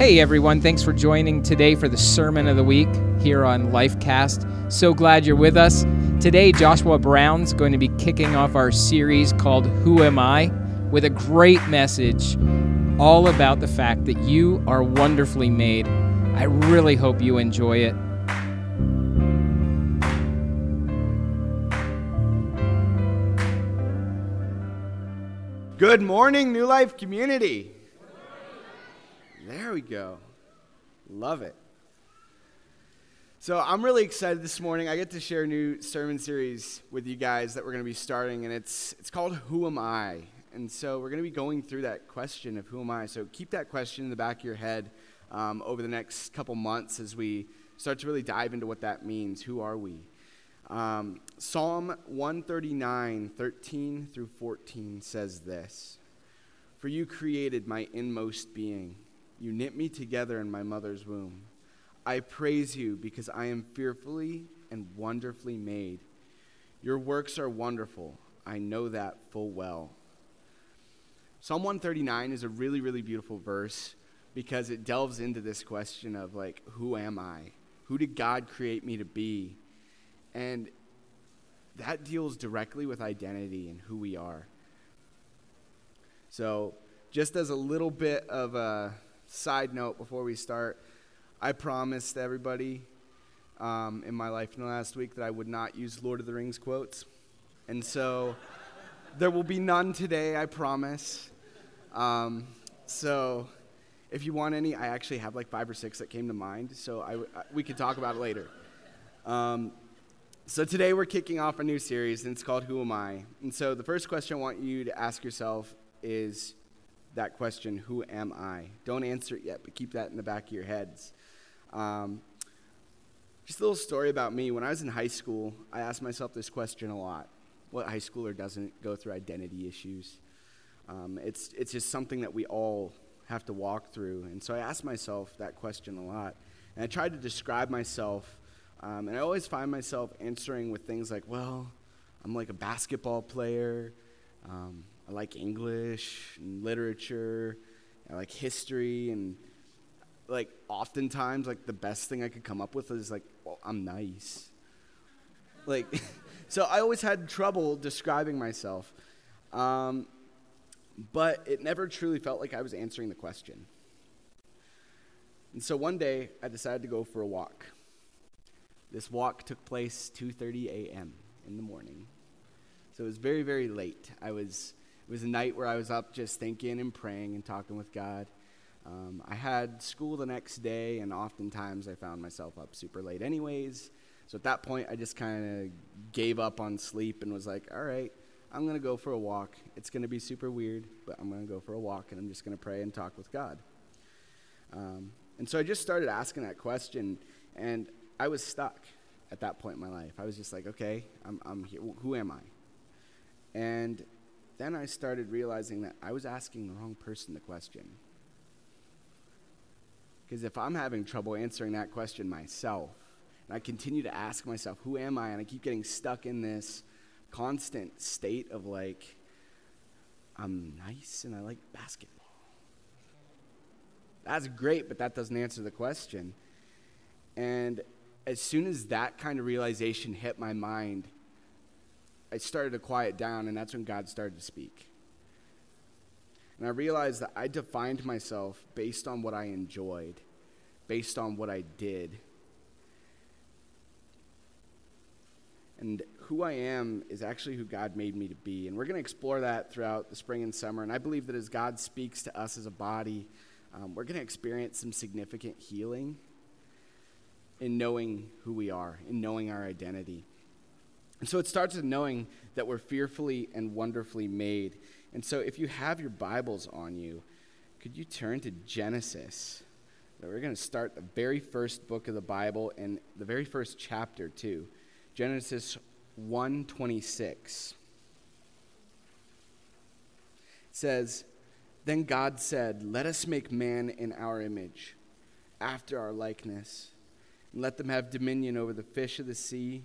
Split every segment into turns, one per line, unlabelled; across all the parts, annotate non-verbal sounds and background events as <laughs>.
Hey everyone, thanks for joining today for the Sermon of the Week here on Lifecast. So glad you're with us. Today, Joshua Brown's going to be kicking off our series called Who Am I? with a great message all about the fact that you are wonderfully made. I really hope you enjoy it.
Good morning, New Life community. There we go. Love it. So, I'm really excited this morning. I get to share a new sermon series with you guys that we're going to be starting, and it's, it's called Who Am I? And so, we're going to be going through that question of who am I? So, keep that question in the back of your head um, over the next couple months as we start to really dive into what that means. Who are we? Um, Psalm 139, 13 through 14 says this For you created my inmost being, you knit me together in my mother's womb. I praise you because I am fearfully and wonderfully made. Your works are wonderful. I know that full well. Psalm 139 is a really, really beautiful verse because it delves into this question of, like, who am I? Who did God create me to be? And that deals directly with identity and who we are. So, just as a little bit of a side note before we start, I promised everybody um, in my life in the last week that I would not use Lord of the Rings quotes. And so there will be none today, I promise. Um, so if you want any, I actually have like five or six that came to mind, so I, I, we could talk about it later. Um, so today we're kicking off a new series, and it's called Who Am I? And so the first question I want you to ask yourself is that question, Who am I? Don't answer it yet, but keep that in the back of your heads. Um, just a little story about me. When I was in high school, I asked myself this question a lot. What high schooler doesn't go through identity issues? Um, it's, it's just something that we all have to walk through. And so I asked myself that question a lot. And I tried to describe myself, um, and I always find myself answering with things like, well, I'm like a basketball player. Um, I like English and literature. I like history and like oftentimes like the best thing I could come up with is like, well, I'm nice. Like, <laughs> so I always had trouble describing myself. Um, but it never truly felt like I was answering the question. And so one day I decided to go for a walk. This walk took place 2:30 a.m. in the morning. So it was very very late. I was it was a night where I was up just thinking and praying and talking with God. Um, I had school the next day, and oftentimes I found myself up super late, anyways. So at that point, I just kind of gave up on sleep and was like, all right, I'm going to go for a walk. It's going to be super weird, but I'm going to go for a walk and I'm just going to pray and talk with God. Um, and so I just started asking that question, and I was stuck at that point in my life. I was just like, okay, I'm, I'm here. Who am I? And then I started realizing that I was asking the wrong person the question. Because if I'm having trouble answering that question myself, and I continue to ask myself, who am I? And I keep getting stuck in this constant state of like, I'm nice and I like basketball. That's great, but that doesn't answer the question. And as soon as that kind of realization hit my mind, I started to quiet down, and that's when God started to speak. And I realized that I defined myself based on what I enjoyed, based on what I did. And who I am is actually who God made me to be. And we're going to explore that throughout the spring and summer. And I believe that as God speaks to us as a body, um, we're going to experience some significant healing in knowing who we are, in knowing our identity. And so it starts with knowing that we're fearfully and wonderfully made. And so if you have your Bibles on you, could you turn to Genesis? We're going to start the very first book of the Bible and the very first chapter, too. Genesis 126 says, Then God said, Let us make man in our image, after our likeness, and let them have dominion over the fish of the sea,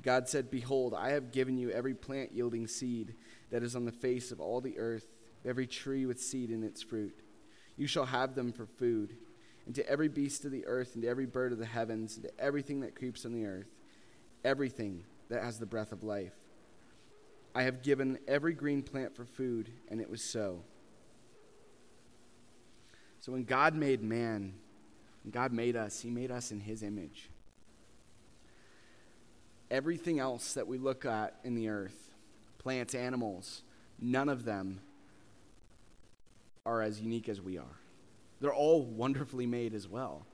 God said, Behold, I have given you every plant yielding seed that is on the face of all the earth, every tree with seed in its fruit. You shall have them for food. And to every beast of the earth, and to every bird of the heavens, and to everything that creeps on the earth, everything that has the breath of life. I have given every green plant for food, and it was so. So when God made man, when God made us, He made us in His image. Everything else that we look at in the earth, plants, animals, none of them are as unique as we are. They're all wonderfully made as well.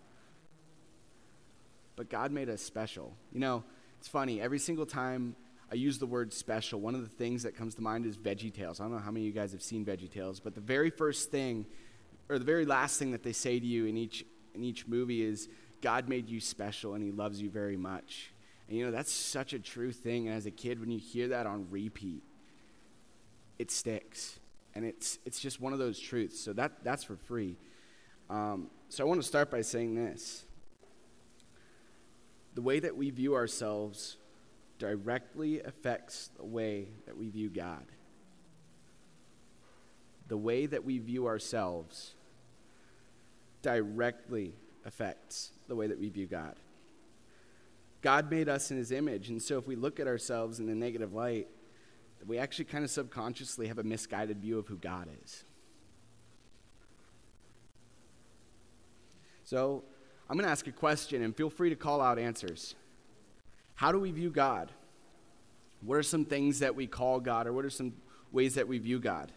But God made us special. You know, it's funny, every single time I use the word special, one of the things that comes to mind is Veggie Tales. I don't know how many of you guys have seen Veggie Tales, but the very first thing, or the very last thing that they say to you in each, in each movie is, God made you special and he loves you very much. And you know, that's such a true thing. And as a kid, when you hear that on repeat, it sticks. And it's, it's just one of those truths. So that, that's for free. Um, so I want to start by saying this the way that we view ourselves directly affects the way that we view God. The way that we view ourselves directly affects the way that we view God. God made us in his image, and so if we look at ourselves in a negative light, we actually kind of subconsciously have a misguided view of who God is. So I'm going to ask a question, and feel free to call out answers. How do we view God? What are some things that we call God, or what are some ways that we view God?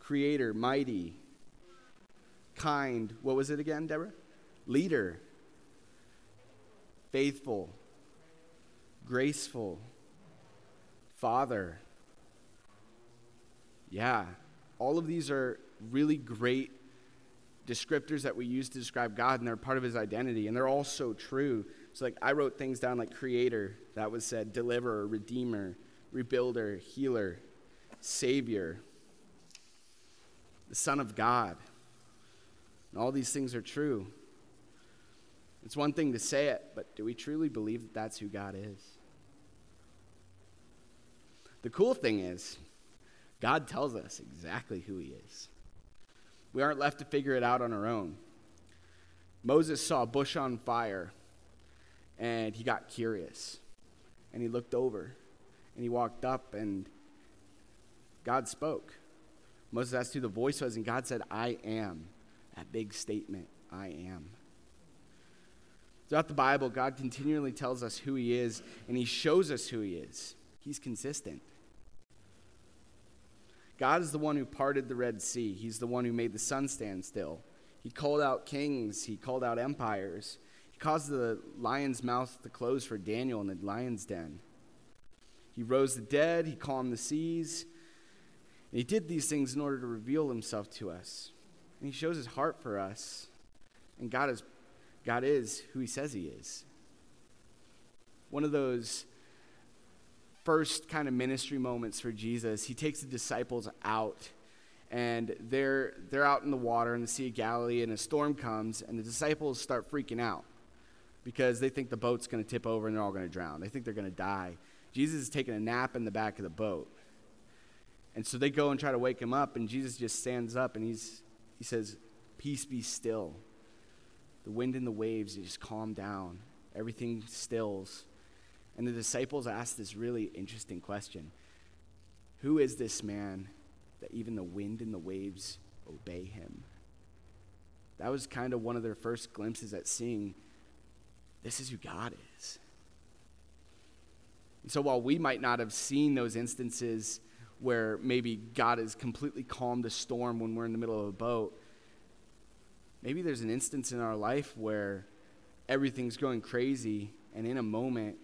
Creator, mighty, kind. What was it again, Deborah? Leader, faithful, graceful, Father. Yeah, all of these are really great descriptors that we use to describe God, and they're part of his identity, and they're all so true. So, like, I wrote things down like creator, that was said, deliverer, redeemer, rebuilder, healer, savior, the Son of God. And all these things are true. It's one thing to say it, but do we truly believe that that's who God is? The cool thing is, God tells us exactly who He is. We aren't left to figure it out on our own. Moses saw a bush on fire and he got curious. And he looked over and he walked up and God spoke. Moses asked who the voice was, and God said, I am. That big statement, I am. Throughout the Bible, God continually tells us who He is, and He shows us who He is. He's consistent. God is the one who parted the Red Sea. He's the one who made the sun stand still. He called out kings, he called out empires. He caused the lion's mouth to close for Daniel in the lion's den. He rose the dead, he calmed the seas. And he did these things in order to reveal himself to us. And he shows his heart for us. And God is, God is who he says he is. One of those first kind of ministry moments for Jesus, he takes the disciples out and they're, they're out in the water in the Sea of Galilee, and a storm comes, and the disciples start freaking out because they think the boat's going to tip over and they're all going to drown. They think they're going to die. Jesus is taking a nap in the back of the boat. And so they go and try to wake him up, and Jesus just stands up and he's, he says, Peace be still. The wind and the waves just calm down, everything stills. And the disciples ask this really interesting question Who is this man that even the wind and the waves obey him? That was kind of one of their first glimpses at seeing this is who God is. And so while we might not have seen those instances where maybe God has completely calmed a storm when we're in the middle of a boat, maybe there's an instance in our life where everything's going crazy, and in a moment,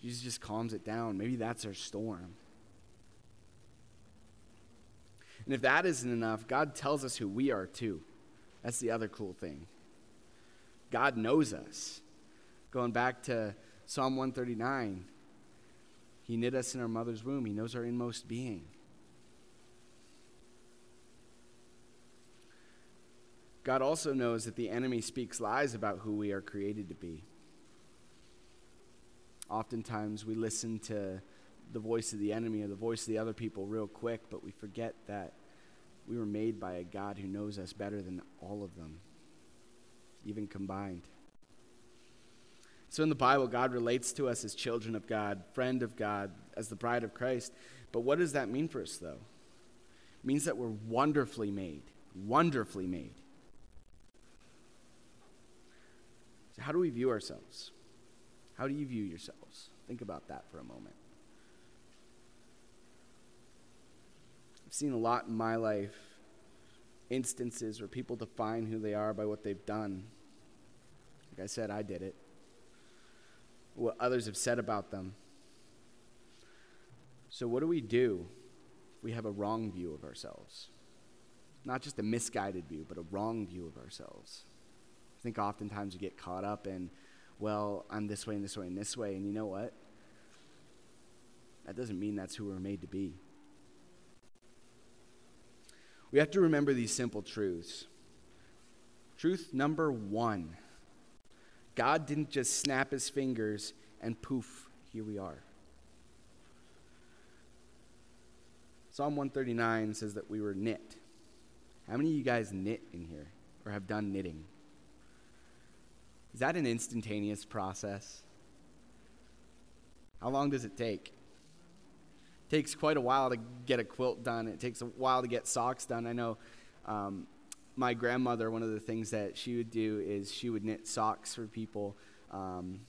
Jesus just calms it down. Maybe that's our storm. And if that isn't enough, God tells us who we are too. That's the other cool thing. God knows us. Going back to Psalm 139, He knit us in our mother's womb, He knows our inmost being. God also knows that the enemy speaks lies about who we are created to be. Oftentimes, we listen to the voice of the enemy or the voice of the other people real quick, but we forget that we were made by a God who knows us better than all of them, even combined. So in the Bible, God relates to us as children of God, friend of God, as the bride of Christ. But what does that mean for us, though? It means that we're wonderfully made, wonderfully made. How do we view ourselves? How do you view yourselves? Think about that for a moment. I've seen a lot in my life instances where people define who they are by what they've done. Like I said, I did it. What others have said about them. So, what do we do if we have a wrong view of ourselves? Not just a misguided view, but a wrong view of ourselves. Think oftentimes we get caught up in, well, I'm this way and this way and this way, and you know what? That doesn't mean that's who we're made to be. We have to remember these simple truths. Truth number one God didn't just snap his fingers and poof, here we are. Psalm 139 says that we were knit. How many of you guys knit in here or have done knitting? Is that an instantaneous process? How long does it take? It takes quite a while to get a quilt done. It takes a while to get socks done. I know um, my grandmother, one of the things that she would do is she would knit socks for people. Um,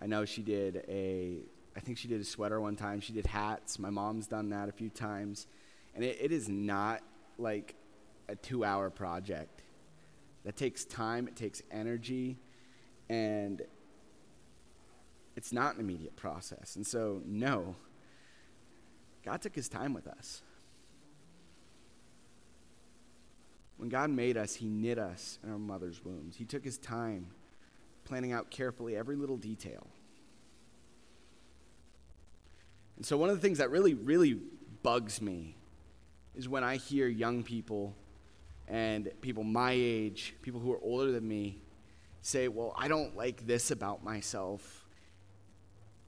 I know she did a, I think she did a sweater one time. She did hats. My mom's done that a few times. And it, it is not like a two hour project. That takes time, it takes energy, and it's not an immediate process. And so, no, God took his time with us. When God made us, he knit us in our mother's wombs. He took his time planning out carefully every little detail. And so, one of the things that really, really bugs me is when I hear young people and people my age, people who are older than me, say, Well, I don't like this about myself.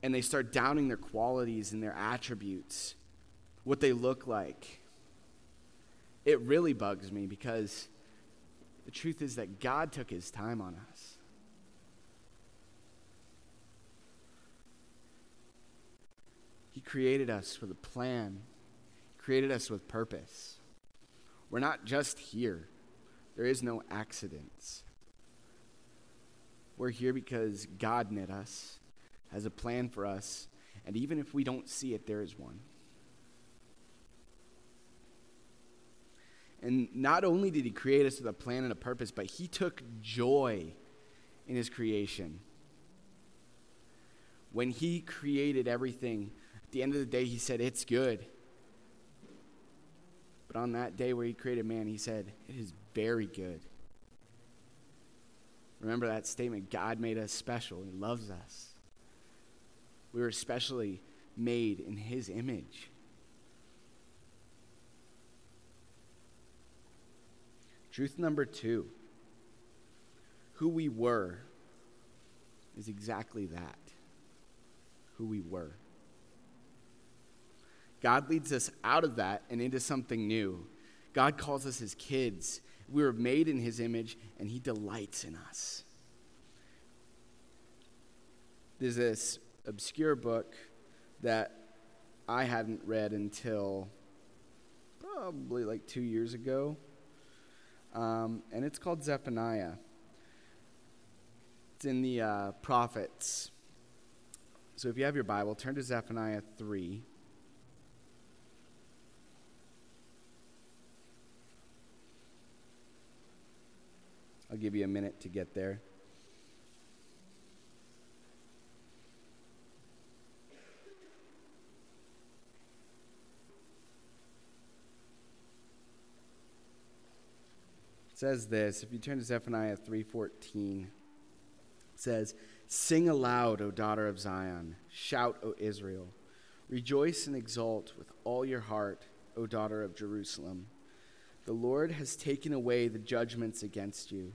And they start downing their qualities and their attributes what they look like. It really bugs me because the truth is that God took his time on us. He created us with a plan, he created us with purpose. We're not just here, there is no accidents. We're here because God knit us, has a plan for us, and even if we don't see it, there is one. And not only did he create us with a plan and a purpose, but he took joy in his creation. When he created everything, at the end of the day, he said, It's good. But on that day where he created man, he said, It is very good. Remember that statement God made us special, he loves us. We were especially made in his image. Truth number two who we were is exactly that who we were. God leads us out of that and into something new. God calls us his kids. We were made in his image, and he delights in us. There's this obscure book that I hadn't read until probably like two years ago um, and it's called Zephaniah. It's in the uh, prophets. So if you have your Bible, turn to Zephaniah 3. I'll give you a minute to get there. says this if you turn to zephaniah 3.14 says, Sing aloud, O daughter of Zion. Shout, O Israel. Rejoice and exult with all your heart, O daughter of Jerusalem. The Lord has taken away the judgments against you,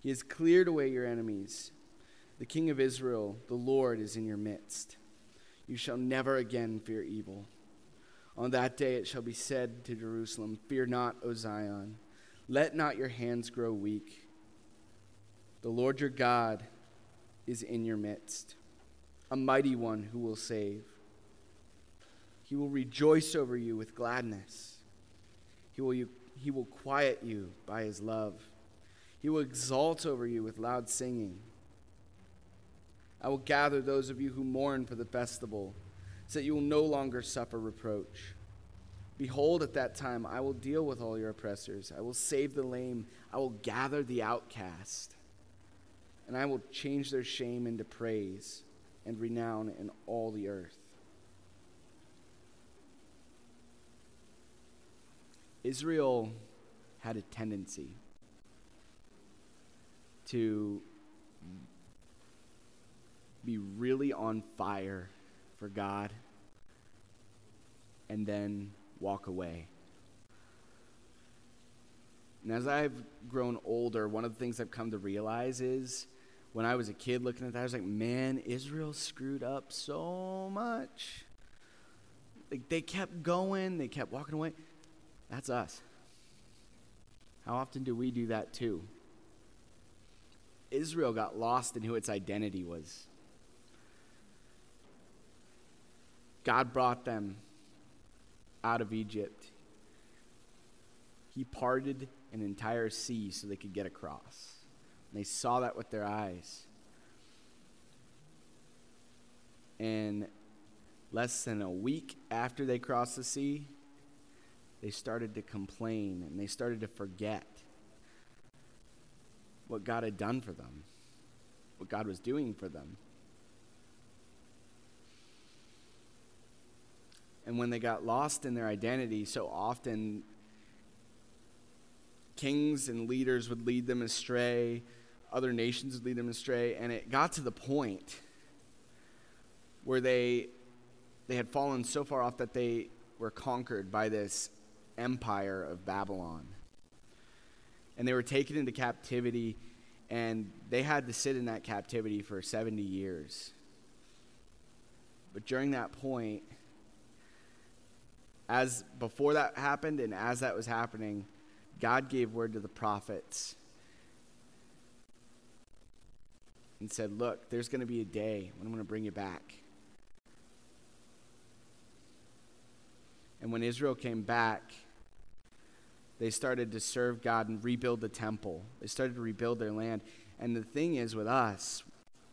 He has cleared away your enemies. The King of Israel, the Lord, is in your midst. You shall never again fear evil. On that day it shall be said to Jerusalem, Fear not, O Zion. Let not your hands grow weak. The Lord your God is in your midst, a mighty one who will save. He will rejoice over you with gladness. He will, he will quiet you by his love. He will exalt over you with loud singing. I will gather those of you who mourn for the festival, so that you will no longer suffer reproach. Behold, at that time I will deal with all your oppressors. I will save the lame. I will gather the outcast. And I will change their shame into praise and renown in all the earth. Israel had a tendency to be really on fire for God and then walk away. And as I've grown older, one of the things I've come to realize is when I was a kid looking at that, I was like, man, Israel screwed up so much. Like they kept going, they kept walking away. That's us. How often do we do that too? Israel got lost in who its identity was. God brought them out of Egypt. He parted an entire sea so they could get across. And they saw that with their eyes. And less than a week after they crossed the sea, they started to complain and they started to forget what God had done for them, what God was doing for them. And when they got lost in their identity, so often kings and leaders would lead them astray, other nations would lead them astray, and it got to the point where they they had fallen so far off that they were conquered by this empire of Babylon. And they were taken into captivity and they had to sit in that captivity for 70 years. But during that point, as before that happened and as that was happening, God gave word to the prophets and said, Look, there's going to be a day when I'm going to bring you back. And when Israel came back, they started to serve God and rebuild the temple. They started to rebuild their land. And the thing is, with us,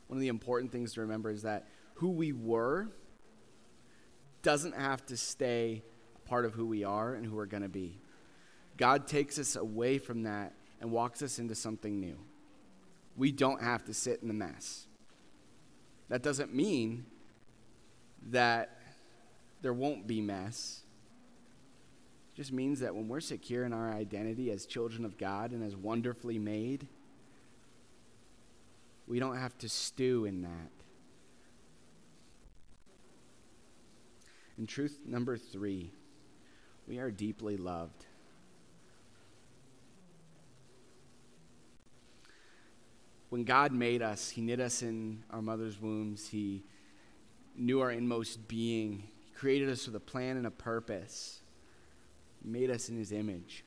one of the important things to remember is that who we were doesn't have to stay part of who we are and who we're going to be. God takes us away from that and walks us into something new. We don't have to sit in the mess. That doesn't mean that there won't be mess. Just means that when we're secure in our identity as children of God and as wonderfully made, we don't have to stew in that. And truth number three we are deeply loved. When God made us, He knit us in our mother's wombs. He knew our inmost being. He created us with a plan and a purpose. Made us in His image.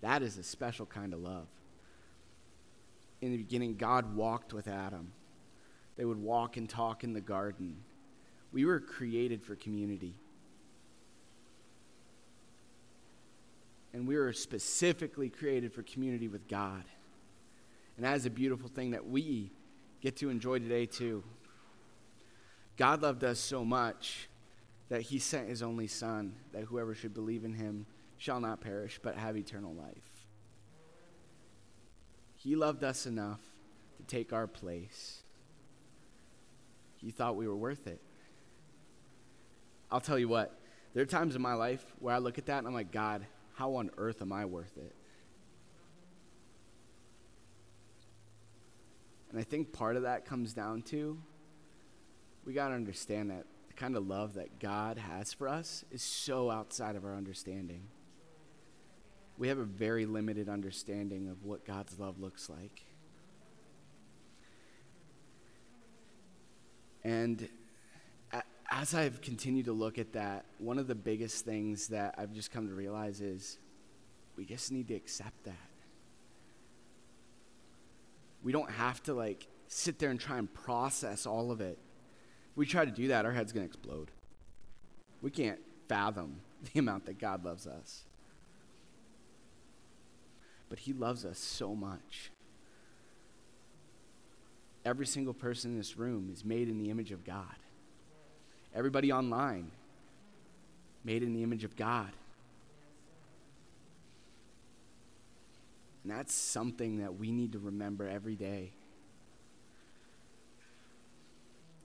That is a special kind of love. In the beginning, God walked with Adam. They would walk and talk in the garden. We were created for community. and we were specifically created for community with God. And that is a beautiful thing that we get to enjoy today, too. God loved us so much that he sent his only Son, that whoever should believe in him shall not perish, but have eternal life. He loved us enough to take our place. He thought we were worth it. I'll tell you what, there are times in my life where I look at that and I'm like, God, how on earth am I worth it? And I think part of that comes down to we got to understand that the kind of love that God has for us is so outside of our understanding. We have a very limited understanding of what God's love looks like. And as I've continued to look at that, one of the biggest things that I've just come to realize is we just need to accept that. We don't have to like sit there and try and process all of it. If we try to do that, our head's going to explode. We can't fathom <laughs> the amount that God loves us. But He loves us so much. Every single person in this room is made in the image of God. Everybody online, made in the image of God. And that's something that we need to remember every day.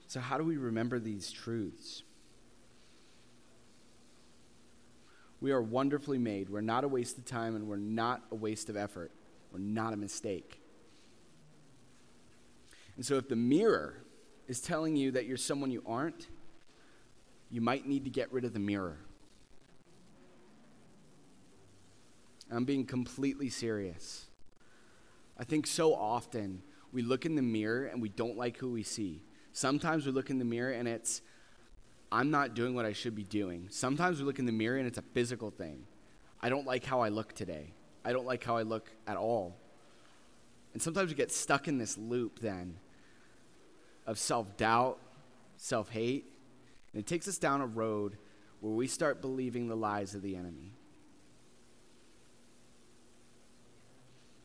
So, how do we remember these truths? We are wonderfully made. We're not a waste of time and we're not a waste of effort. We're not a mistake. And so, if the mirror is telling you that you're someone you aren't, you might need to get rid of the mirror. I'm being completely serious. I think so often we look in the mirror and we don't like who we see. Sometimes we look in the mirror and it's, I'm not doing what I should be doing. Sometimes we look in the mirror and it's a physical thing. I don't like how I look today. I don't like how I look at all. And sometimes we get stuck in this loop then of self doubt, self hate, and it takes us down a road where we start believing the lies of the enemy.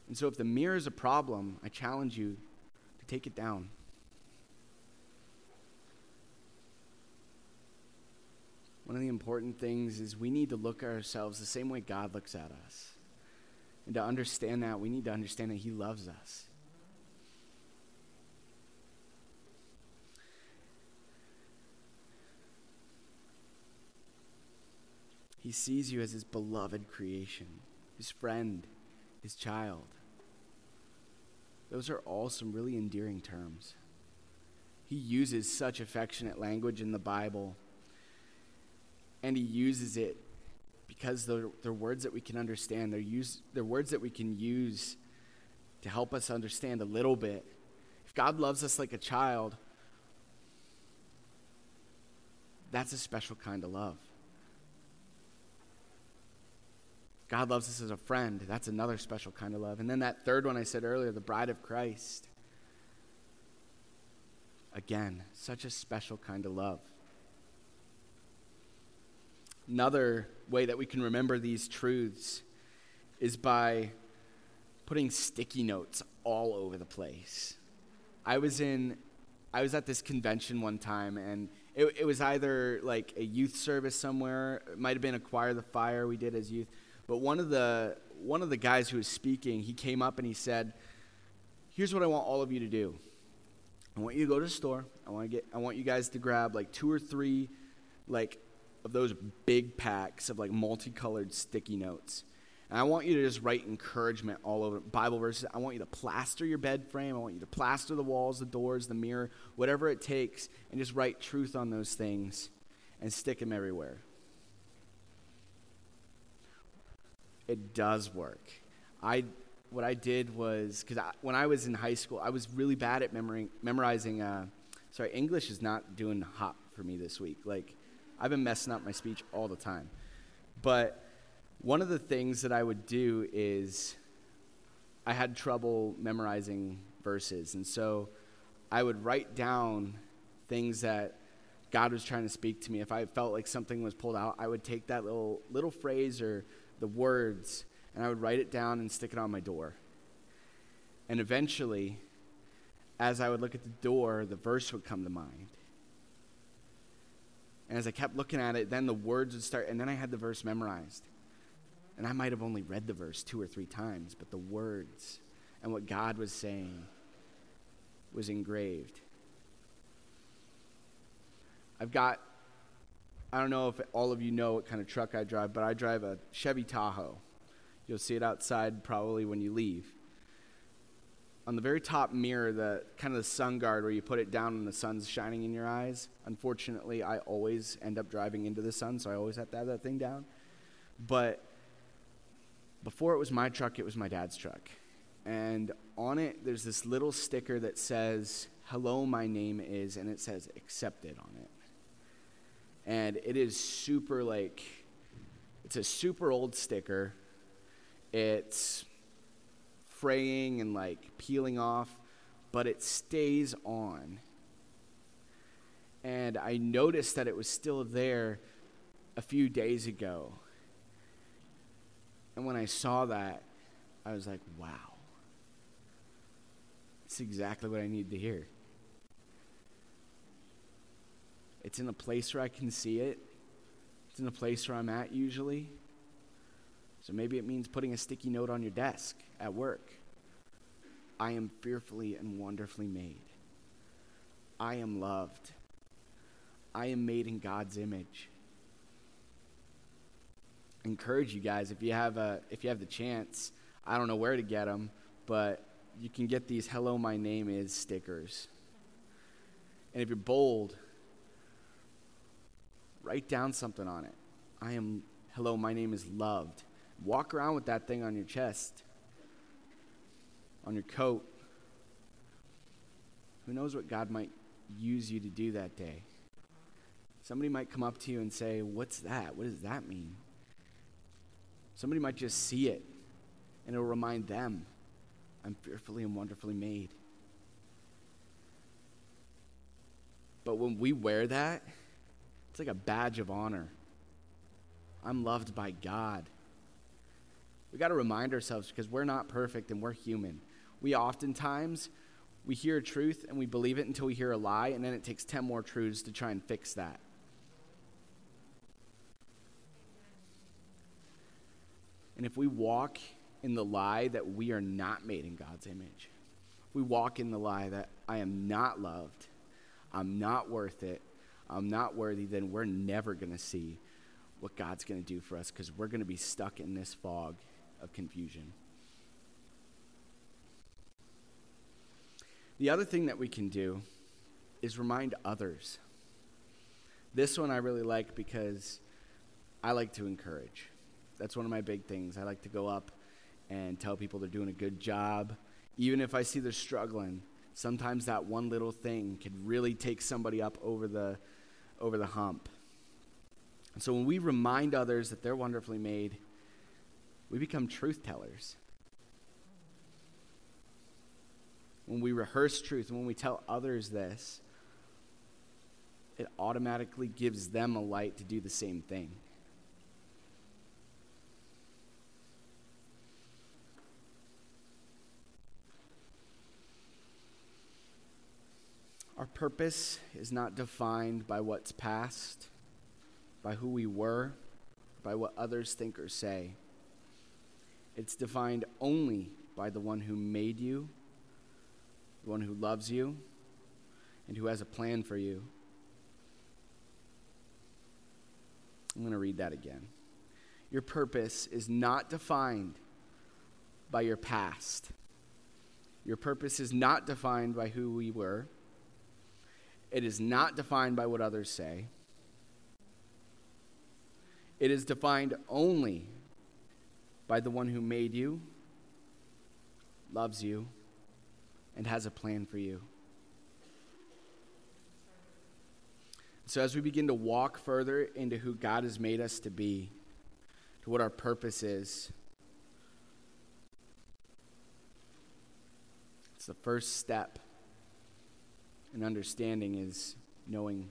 And so, if the mirror is a problem, I challenge you to take it down. One of the important things is we need to look at ourselves the same way God looks at us. And to understand that, we need to understand that He loves us. He sees you as His beloved creation, His friend, His child. Those are all some really endearing terms. He uses such affectionate language in the Bible, and he uses it because they're, they're words that we can understand. They're, use, they're words that we can use to help us understand a little bit. If God loves us like a child, that's a special kind of love. God loves us as a friend. That's another special kind of love. And then that third one I said earlier, the bride of Christ. Again, such a special kind of love. Another way that we can remember these truths is by putting sticky notes all over the place. I was in I was at this convention one time and it, it was either like a youth service somewhere, it might have been Acquire the Fire we did as youth but one of the one of the guys who was speaking, he came up and he said, "Here's what I want all of you to do. I want you to go to the store. I want to get I want you guys to grab like two or three like of those big packs of like multicolored sticky notes. And I want you to just write encouragement all over Bible verses. I want you to plaster your bed frame. I want you to plaster the walls, the doors, the mirror, whatever it takes, and just write truth on those things and stick them everywhere. it does work. I what I did was because when I was in high school, I was really bad at memorizing. memorizing uh, sorry, English is not doing hot for me this week. Like I've been messing up my speech all the time. But one of the things that I would do is I had trouble memorizing verses, and so I would write down things that God was trying to speak to me. If I felt like something was pulled out, I would take that little little phrase or the words, and I would write it down and stick it on my door. And eventually, as I would look at the door, the verse would come to mind. And as I kept looking at it, then the words would start, and then I had the verse memorized. And I might have only read the verse two or three times, but the words and what God was saying was engraved. I've got I don't know if all of you know what kind of truck I drive, but I drive a Chevy Tahoe. You'll see it outside probably when you leave. On the very top mirror, the kind of the sun guard where you put it down and the sun's shining in your eyes. Unfortunately, I always end up driving into the sun, so I always have to have that thing down. But before it was my truck, it was my dad's truck. And on it, there's this little sticker that says, Hello, my name is, and it says accepted on it. And it is super like, it's a super old sticker. It's fraying and like peeling off, but it stays on. And I noticed that it was still there a few days ago. And when I saw that, I was like, wow. It's exactly what I need to hear. It's in a place where I can see it. It's in a place where I'm at usually. So maybe it means putting a sticky note on your desk at work. I am fearfully and wonderfully made. I am loved. I am made in God's image. Encourage you guys if you have a if you have the chance. I don't know where to get them, but you can get these "Hello, my name is" stickers. And if you're bold, write down something on it. I am hello, my name is loved. Walk around with that thing on your chest, on your coat. Who knows what God might use you to do that day? Somebody might come up to you and say, What's that? What does that mean? Somebody might just see it, and it'll remind them, I'm fearfully and wonderfully made. But when we wear that, it's like a badge of honor. I'm loved by God. We got to remind ourselves because we're not perfect and we're human. We oftentimes we hear a truth and we believe it until we hear a lie and then it takes 10 more truths to try and fix that. And if we walk in the lie that we are not made in God's image, we walk in the lie that I am not loved, I'm not worth it, I'm not worthy, then we're never going to see what God's going to do for us because we're going to be stuck in this fog of confusion. The other thing that we can do is remind others. This one I really like because I like to encourage. That's one of my big things. I like to go up and tell people they're doing a good job. Even if I see they're struggling, sometimes that one little thing can really take somebody up over the, over the hump. And so when we remind others that they're wonderfully made, we become truth tellers. When we rehearse truth and when we tell others this, it automatically gives them a light to do the same thing. Our purpose is not defined by what's past, by who we were, by what others think or say. It's defined only by the one who made you, the one who loves you, and who has a plan for you. I'm going to read that again. Your purpose is not defined by your past. Your purpose is not defined by who we were. It is not defined by what others say. It is defined only by the one who made you, loves you, and has a plan for you. So, as we begin to walk further into who God has made us to be, to what our purpose is, it's the first step in understanding is knowing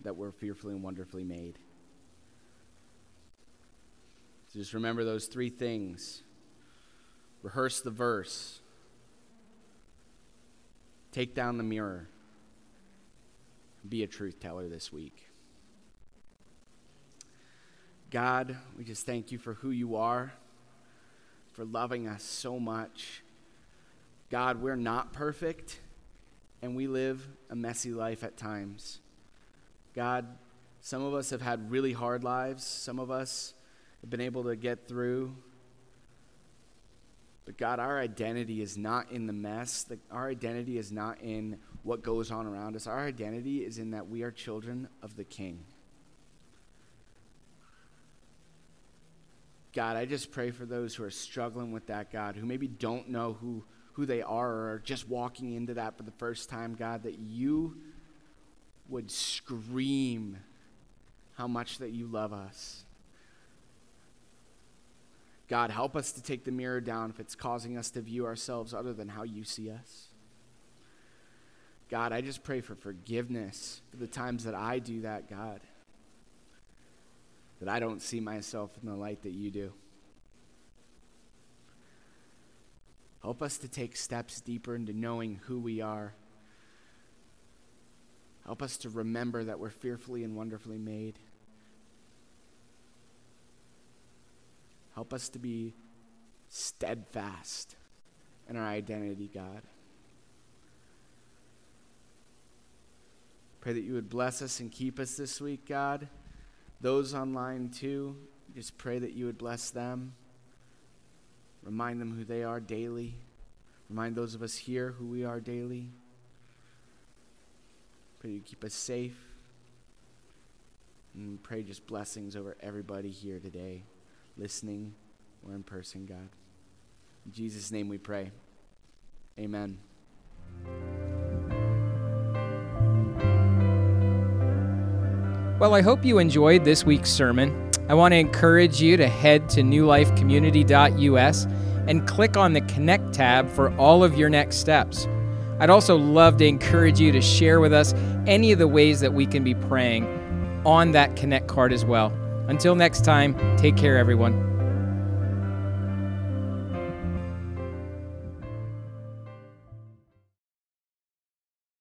that we're fearfully and wonderfully made. So just remember those three things rehearse the verse, take down the mirror, be a truth teller this week. God, we just thank you for who you are, for loving us so much. God, we're not perfect, and we live a messy life at times. God, some of us have had really hard lives. Some of us have been able to get through. But God, our identity is not in the mess. Our identity is not in what goes on around us. Our identity is in that we are children of the King. God, I just pray for those who are struggling with that, God, who maybe don't know who, who they are or are just walking into that for the first time, God, that you would scream how much that you love us. God, help us to take the mirror down if it's causing us to view ourselves other than how you see us. God, I just pray for forgiveness for the times that I do that, God. That I don't see myself in the light that you do. Help us to take steps deeper into knowing who we are. Help us to remember that we're fearfully and wonderfully made. Help us to be steadfast in our identity, God. Pray that you would bless us and keep us this week, God. Those online too, just pray that you would bless them. Remind them who they are daily. Remind those of us here who we are daily. Pray you keep us safe. And pray just blessings over everybody here today listening, or in person, God. In Jesus' name we pray. Amen.
Well, I hope you enjoyed this week's sermon. I want to encourage you to head to newlifecommunity.us and click on the Connect tab for all of your next steps. I'd also love to encourage you to share with us any of the ways that we can be praying on that Connect card as well. Until next time, take care, everyone.